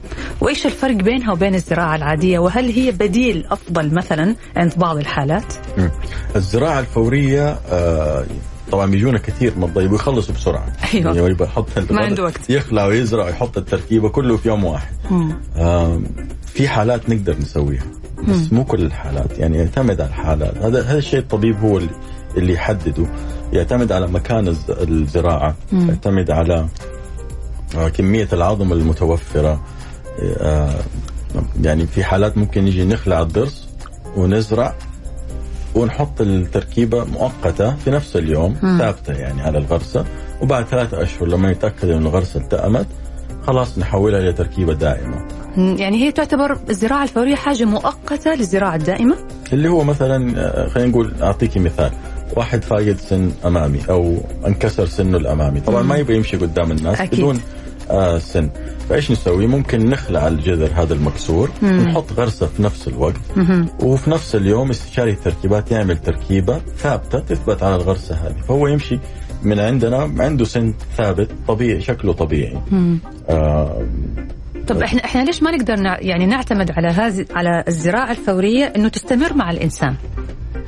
وإيش الفرق بينها وبين الزراعة العادية؟ وهل هي بديل أفضل مثلا عند بعض الحالات؟ الزراعة الفورية آه طبعا بيجونا كثير من الضيب ويخلصوا بسرعة. أيوه. يعني يبغى يحط ما عنده وقت. يخلع ويزرع ويحط التركيبة كله في يوم واحد. في حالات نقدر نسويها. بس مو كل الحالات. يعني يعتمد على الحالات. هذا هذا الشيء الطبيب هو اللي, اللي يحدده. يعتمد على مكان الزراعة. مم. يعتمد على آه، كمية العظم المتوفرة. آه، يعني في حالات ممكن نجي نخلع الضرس ونزرع ونحط التركيبة مؤقتة في نفس اليوم ثابتة يعني على الغرسه وبعد ثلاثة أشهر لما يتأكد إن الغرسه التأمت خلاص نحولها إلى تركيبة دائمة. يعني هي تعتبر الزراعة الفورية حاجة مؤقتة للزراعة الدائمة؟ اللي هو مثلا آه، خلينا نقول اعطيكي مثال واحد فاقد سن أمامي أو انكسر سنه الأمامي، طبعا ما يبغى يمشي قدام الناس أكيد. بدون سن، فإيش نسوي؟ ممكن نخلع الجذر هذا المكسور مم. ونحط غرسة في نفس الوقت مم. وفي نفس اليوم استشاري التركيبات يعمل تركيبة ثابتة تثبت على الغرسة هذه، فهو يمشي من عندنا عنده سن ثابت طبيعي شكله طبيعي آه طب إحنا إحنا ليش ما نقدر يعني نعتمد على هذه على الزراعة الفورية إنه تستمر مع الإنسان؟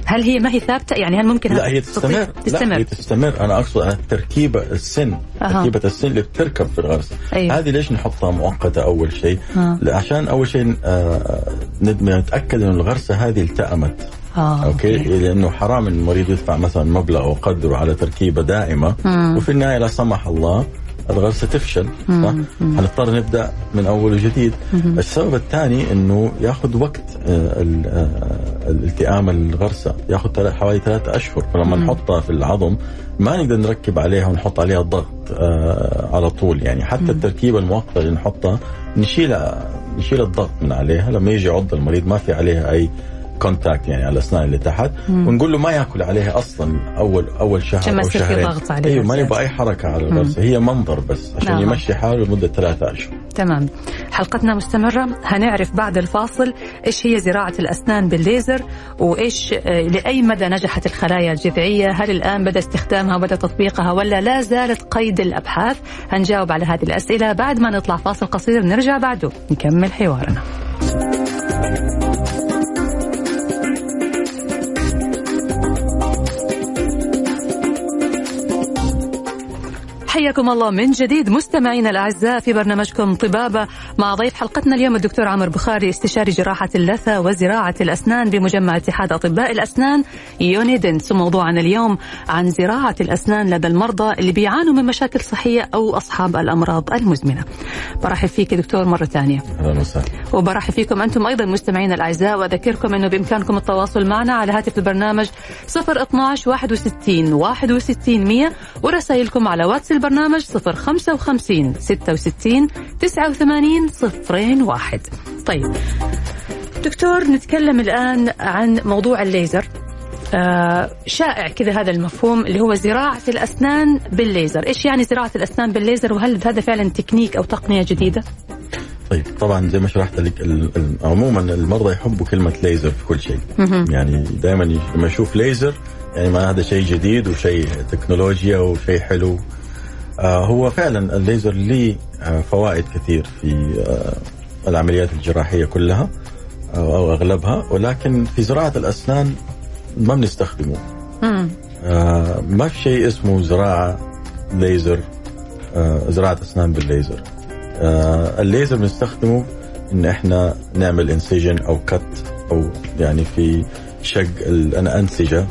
هل هي ما هي ثابتة يعني هل ممكن لا هي تستمر تستمر لا هي تستمر أنا أقصد التركيبه السن أه. تركيبة السن اللي بتركب في الغرسه أيوه. هذه ليش نحطها مؤقتة أول شيء أه. عشان أول شيء آه نتأكد ان الغرسه هذه التأمت آه، okay. okay لأنه حرام المريض يدفع مثلا مبلغ وقدره على تركيبة دائمة مم. وفي النهاية لا سمح الله الغرسة تفشل صح؟ حنضطر نبدأ من أول وجديد مم. السبب الثاني إنه ياخذ وقت آه، آه، الالتئام الغرسة ياخذ حوالي ثلاثة أشهر فلما. نحطها في العظم ما نقدر نركب عليها ونحط عليها الضغط آه، على طول يعني حتى. التركيبة المؤقتة اللي نحطها نشيل نشيل الضغط من عليها لما يجي يعض المريض ما في عليها أي كونتاكت يعني على الأسنان اللي تحت مم. ونقول له ما يأكل عليها أصلا أول أول شهر أو شهرين. ضغط عليها أيوه ما يبغى أي حركة على الغرزه هي منظر بس عشان نعم. يمشي حاله لمدة ثلاثة أشهر. تمام. حلقتنا مستمرة. هنعرف بعد الفاصل إيش هي زراعة الأسنان بالليزر وإيش آه، لأي مدى نجحت الخلايا الجذعية هل الآن بدأ استخدامها وبدا تطبيقها ولا لا زالت قيد الأبحاث؟ هنجاوب على هذه الأسئلة. بعد ما نطلع فاصل قصير نرجع بعده. نكمل حوارنا. حياكم الله من جديد مستمعينا الأعزاء في برنامجكم طبابة مع ضيف حلقتنا اليوم الدكتور عمر بخاري استشاري جراحة اللثة وزراعة الأسنان بمجمع اتحاد أطباء الأسنان يونيدنس وموضوعنا اليوم عن زراعة الأسنان لدى المرضى اللي بيعانوا من مشاكل صحية أو أصحاب الأمراض المزمنة. برحب فيك دكتور مرة ثانية. أهلا وسهلا. وبرحب فيكم أنتم أيضا مستمعينا الأعزاء وأذكركم أنه بإمكانكم التواصل معنا على هاتف البرنامج 012 61 61 100 ورسائلكم على واتس البرنامج 055 66 89 صفرين واحد. طيب دكتور نتكلم الآن عن موضوع الليزر. آه شائع كذا هذا المفهوم اللي هو زراعة الأسنان بالليزر. إيش يعني زراعة الأسنان بالليزر؟ وهل هذا فعلا تكنيك أو تقنية جديدة؟ طيب طبعا زي ما شرحت لك عموما المرضى يحبوا كلمة ليزر في كل شيء. يعني دائما لما يشوف ليزر يعني ما هذا شيء جديد وشيء تكنولوجيا وشيء حلو. هو فعلا الليزر ليه آه فوائد كثير في آه العمليات الجراحية كلها آه، أو أغلبها ولكن في زراعة الأسنان ما بنستخدمه. آه ما في شيء اسمه زراعة ليزر آه زراعة أسنان بالليزر. آه الليزر بنستخدمه إن إحنا نعمل incision أو cut أو يعني في شق الانسجه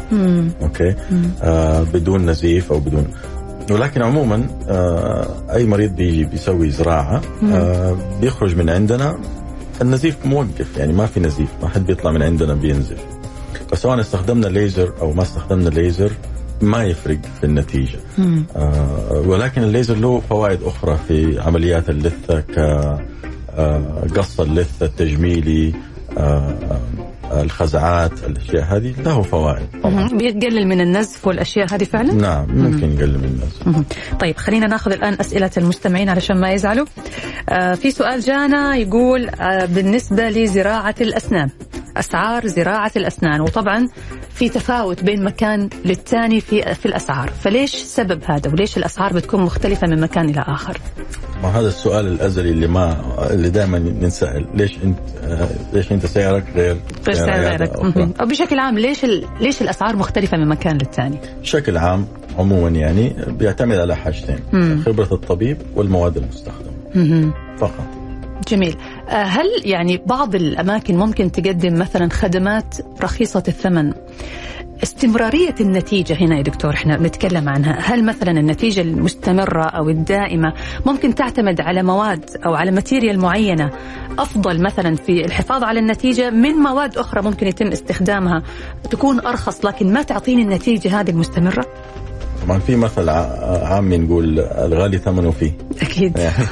okay؟ آه بدون نزيف أو بدون. ولكن عموما آه، أي مريض بيجي بيسوي زراعة آه، بيخرج من عندنا. النزيف موقف يعني ما في نزيف ما حد بيطلع من عندنا بينزف فسواء استخدمنا ليزر أو ما استخدمنا ليزر ما يفرق في النتيجة. آه ولكن الليزر له فوائد أخرى في عمليات اللثة ك آه، قص اللثة التجميلي آه، آه، الخزعات الأشياء هذه له فوائد طبعا. بيقلل من النزف والأشياء هذه فعلا؟ نعم ممكن يقلل من النزف. طيب خلينا ناخذ الآن أسئلة المستمعين علشان ما يزعلوا. آه في سؤال جانا يقول آه بالنسبة لزراعة الأسنان أسعار زراعة الأسنان وطبعا في تفاوت بين مكان للثاني في في الأسعار. فليش سبب هذا؟ وليش الأسعار بتكون مختلفة من مكان إلى آخر؟ ما هذا السؤال الأزلي اللي ما اللي دائما ننسال ليش أنت آه، ليش أنت سعرك غير غير سعر غيرك. أو بشكل عام ليش ال... ليش الأسعار مختلفة من مكان للثاني؟ بشكل عام عموما يعني بيعتمد على حاجتين خبرة الطبيب والمواد المستخدمة. فقط. جميل. هل يعني بعض الأماكن ممكن تقدم مثلا خدمات رخيصة الثمن؟ استمرارية النتيجة هنا يا دكتور إحنا بنتكلم عنها. هل مثلا النتيجة المستمرة أو الدائمة ممكن تعتمد على مواد أو على ماتيريال معينة أفضل مثلا في الحفاظ على النتيجة؟ من مواد أخرى ممكن يتم استخدامها تكون أرخص لكن ما تعطيني النتيجة هذه المستمرة؟ طبعا في مثل عامي نقول الغالي ثمنه فيه. أكيد. يعني,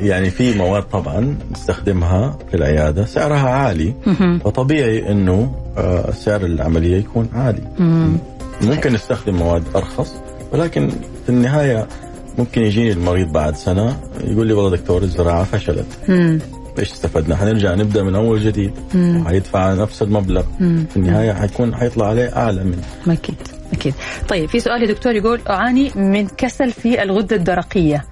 يعني في مواد طبعا نستخدمها في العيادة سعرها عالي. فطبيعي إنه آه، سعر العملية يكون عالي. ممكن نستخدم مواد أرخص ولكن في النهاية ممكن يجيني المريض بعد سنة يقول لي والله دكتور الزراعة فشلت. إيش استفدنا؟ حنرجع نبدأ من أول جديد حيدفع نفس المبلغ مم. في النهاية حيكون حيطلع عليه أعلى من أكيد أكيد طيب في سؤال يا دكتور يقول أعاني من كسل في الغدة الدرقية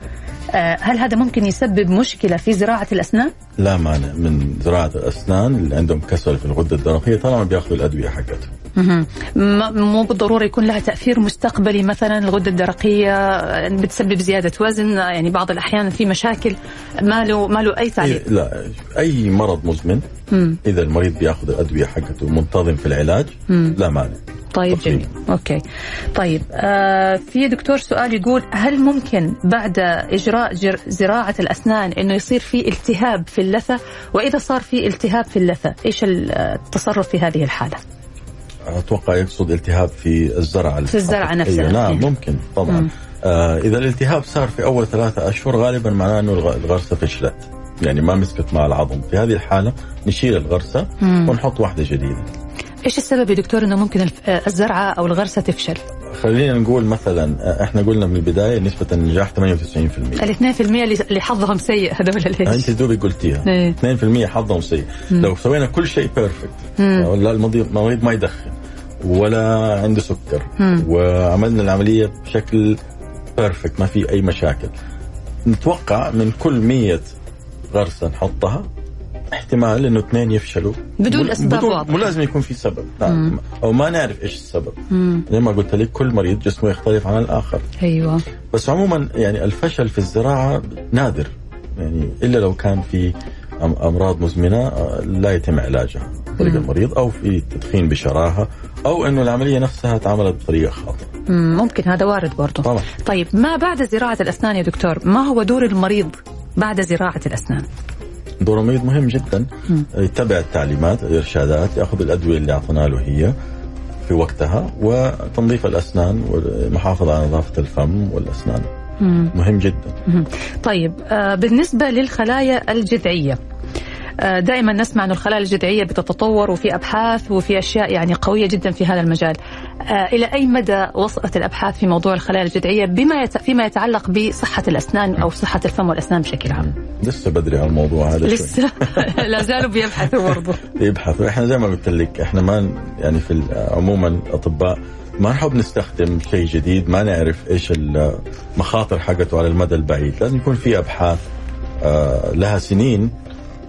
آه، هل هذا ممكن يسبب مشكلة في زراعة الأسنان؟ لا مانع من زراعة الأسنان اللي عندهم كسل في الغدة الدرقية طالما بيأخذوا الأدوية حقتهم. مو بالضرورة يكون لها تأثير مستقبلي مثلا الغدة الدرقية بتسبب زيادة وزن يعني بعض الأحيان في مشاكل ما له ما له أي تعليق. لا أي مرض مزمن مم. إذا المريض بيأخذ الأدوية حقته منتظم في العلاج مم. لا مانع. طيب جميل أوكي طيب آه في دكتور سؤال يقول هل ممكن بعد إجراء زراعة الأسنان إنه يصير في التهاب في اللثة وإذا صار في التهاب في اللثة إيش التصرف في هذه الحالة أتوقع يقصد التهاب في الزرع في الزرع نفسه. أيوة نعم ممكن طبعا. آه إذا الالتهاب صار في أول ثلاثة أشهر غالبا معناه إنه الغرسة فشلت. يعني ما مسكت مع العظم في هذه الحالة نشيل الغرسة مم. ونحط واحدة جديدة. إيش السبب يا دكتور إنه ممكن الزرعة أو الغرسة تفشل؟ خلينا نقول مثلا إحنا قلنا من البداية نسبة النجاح 98% ال 2% اللي حظهم سيء هذول ليش؟ أنت دوبي قلتيها 2% حظهم سيء مم. لو سوينا كل شيء بيرفكت لا المريض ما يدخن ولا عنده سكر مم. وعملنا العملية بشكل بيرفكت ما في أي مشاكل نتوقع من كل 100 غرسة نحطها احتمال إنه اثنين يفشلوا. بدون أسباب واضحة. مو لازم يكون في سبب. نعم. أو ما نعرف إيش السبب. زي ما قلت لك كل مريض جسمه يختلف عن الآخر. أيوه. بس عموما يعني الفشل في الزراعة نادر. يعني إلا لو كان في أمراض مزمنة آه، لا يتم علاجها طريق المريض أو في تدخين بشراهة أو إنه العملية نفسها اتعملت بطريقة خاطئة. ممكن هذا وارد برضه. طبعا. طيب ما بعد زراعة الأسنان يا دكتور؟ ما هو دور المريض بعد زراعة الأسنان؟ المريض مهم جدا. يتبع التعليمات الإرشادات يأخذ الأدوية اللي اعطينا له هي في وقتها وتنظيف الأسنان والمحافظة على نظافة الفم والأسنان. مهم جدا. طيب آه، بالنسبة للخلايا الجذعية دائما نسمع أن الخلايا الجذعية بتتطور وفي أبحاث وفي أشياء يعني قوية جدا في هذا المجال. آه، إلى أي مدى وصلت الأبحاث في موضوع الخلايا الجذعية بما فيما يتعلق بصحة الأسنان أو صحة الفم والأسنان بشكل عام؟ لسه بدري على الموضوع هذا لسه. لا زالوا بيبحثوا برضه بيبحثوا إحنا زي ما قلت لك إحنا ما يعني في عموما الأطباء ما نحب نستخدم شيء جديد ما نعرف إيش المخاطر حقته على المدى البعيد. لازم يكون في أبحاث آه، لها سنين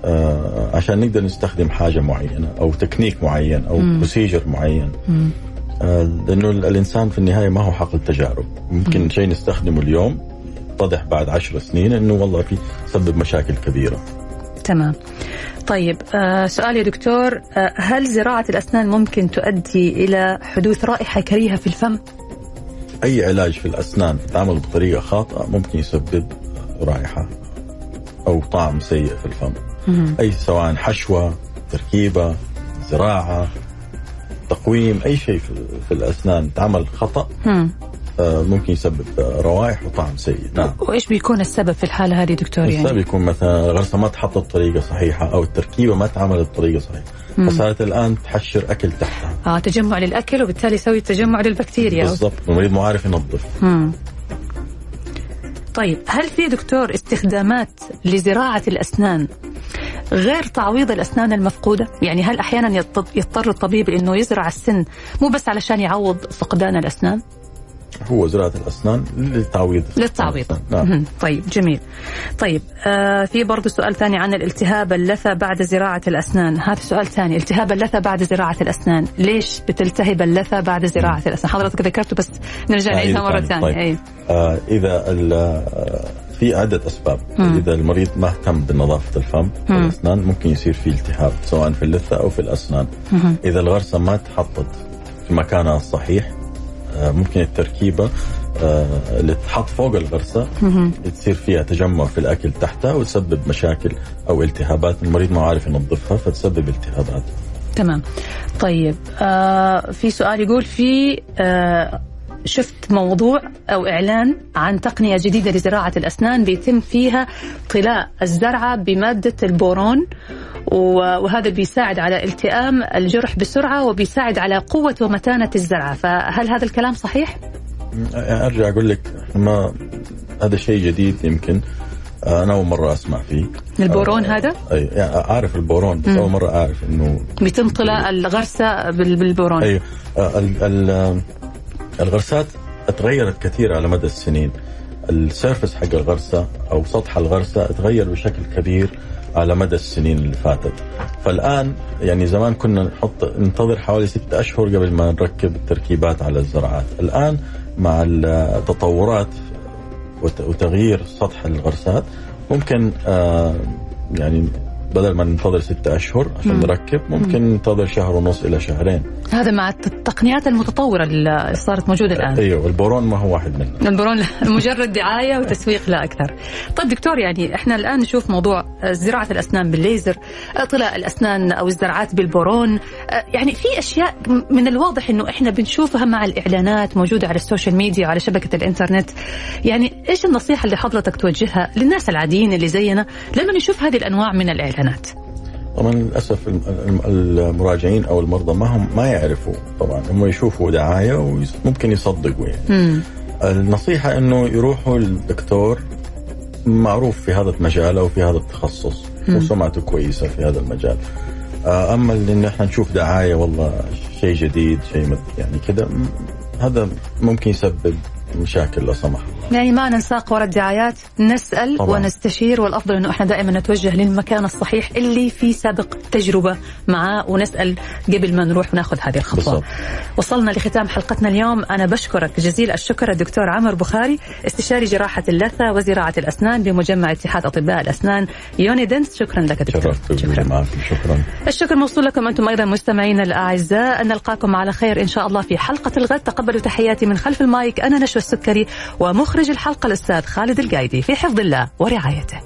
آه، عشان نقدر نستخدم حاجة معينة أو تكنيك معين أو procedure معين. آه، لأنه الإنسان في النهاية ما هو حقل تجارب ممكن شيء نستخدمه اليوم يتضح بعد عشر سنين إنه والله في سبب مشاكل كبيرة. تمام. طيب آه سؤال يا دكتور آه هل زراعة الأسنان ممكن تؤدي إلى حدوث رائحة كريهة في الفم؟ أي علاج في الأسنان تعمل بطريقة خاطئة ممكن يسبب رائحة أو طعم سيء في الفم. أي سواء حشوة تركيبة زراعة تقويم أي شيء في الأسنان تعمل خطأ آه، ممكن يسبب روائح وطعم سيء. نعم. وإيش بيكون السبب في الحالة هذه دكتور يعني؟ السبب يكون مثلا الغرسه ما تحطت بطريقه صحيحة أو التركيبة ما تعملت بطريقه صحيحة. فصارت الآن تحشر أكل تحتها. آه تجمع للأكل وبالتالي يسوي تجمع للبكتيريا. بالضبط. المريض مو عارف ينظف. طيب هل في دكتور استخدامات لزراعة الأسنان غير تعويض الأسنان المفقودة؟ يعني هل أحيانا يضطر الطبيب إنه يزرع السن مو بس علشان يعوض فقدان الأسنان؟ هو زراعة الأسنان للتعويض. للتعويض. نعم. طيب جميل. طيب آه في برضه سؤال ثاني عن الالتهاب اللثة بعد زراعة الأسنان. هذا سؤال ثاني. التهاب اللثة بعد زراعة الأسنان. ليش بتلتهب اللثة بعد زراعة الأسنان؟ حضرتك ذكرته بس نرجع نعيدها مرة ثانية. طيب. أي. آه إذا آه، في عدة أسباب. مم. إذا المريض ما اهتم بنظافة الفم والأسنان ممكن يصير في التهاب سواء في اللثة أو في الأسنان. مم. إذا الغرسة ما تحطت في مكانها الصحيح ممكن التركيبة آه، اللي تحط فوق الغرسه تصير فيها تجمع في الأكل تحتها وتسبب مشاكل أو التهابات المريض ما عارف ينظفها فتسبب التهابات. تمام. طيب آه في سؤال يقول في آه شفت موضوع أو إعلان عن تقنية جديدة لزراعة الأسنان بيتم فيها طلاء الزرعة بمادة البورون وهذا بيساعد على التئام الجرح بسرعة وبيساعد على قوة ومتانة الزرعة. فهل هذا الكلام صحيح؟ أرجع أقول لك ما هذا شيء جديد يمكن. أنا أول مرة أسمع فيه. البورون آه هذا؟ أي يعني أعرف البورون بس أول مرة أعرف إنه بيتم طلاء الغرسة بالبورون. اي آه الغرسات تغيرت كثير على مدى السنين. ال surface حق الغرسة أو سطح الغرسة تغير بشكل كبير على مدى السنين اللي فاتت. فالآن يعني زمان كنا نحط ننتظر حوالي ستة أشهر قبل ما نركب التركيبات على الزراعات. الآن مع التطورات وتغيير سطح الغرسات ممكن آه يعني بدل ما ننتظر ستة أشهر عشان مم. نركب ممكن مم. ننتظر شهر ونص إلى شهرين. هذا مع التقنيات المتطورة اللي صارت موجودة الآن. أيوه البورون ما هو واحد منهم. البورون مجرد دعاية وتسويق لا أكثر. طيب دكتور يعني إحنا الآن نشوف موضوع زراعة الأسنان بالليزر طلاء الأسنان أو الزرعات بالبورون. يعني في أشياء من الواضح أنه إحنا بنشوفها مع الإعلانات موجودة على ال social media وعلى شبكة الإنترنت. يعني إيش النصيحة اللي حضرتك توجهها للناس العاديين اللي زينا لما نشوف هذه الأنواع من الإعلانات؟ الإعلانات. طبعا للاسف المراجعين أو المرضى ما هم ما يعرفوا طبعا هم يشوفوا دعاية وممكن يصدقوا يعني. مم. النصيحة إنه يروحوا للدكتور معروف في هذا المجال أو في هذا التخصص وسمعته كويسة في هذا المجال. آه، أما إن إحنا نشوف دعاية والله شيء جديد شيء يعني كذا هذا ممكن يسبب مشاكل لا سمح الله. يعني ما ننساق وراء الدعايات. نسأل طبعا. ونستشير والأفضل أنه إحنا دائما نتوجه للمكان الصحيح اللي في سابق تجربة معاه ونسأل قبل ما نروح وناخذ هذه الخطوة. بالضبط. وصلنا لختام حلقتنا اليوم. أنا بشكرك جزيل الشكر الدكتور عمر بخاري استشاري جراحة اللثة وزراعة الأسنان بمجمع اتحاد أطباء الأسنان يوني دنس شكرا لك دكتور. شكرا. شكرا. الشكر موصول لكم أنتم أيضا مستمعينا الأعزاء. نلقاكم على خير إن شاء الله في حلقة الغد. تقبلوا تحياتي من خلف المايك. أنا نشوى السكري ومخرج الحلقة الأستاذ خالد القايدي في حفظ الله ورعايته.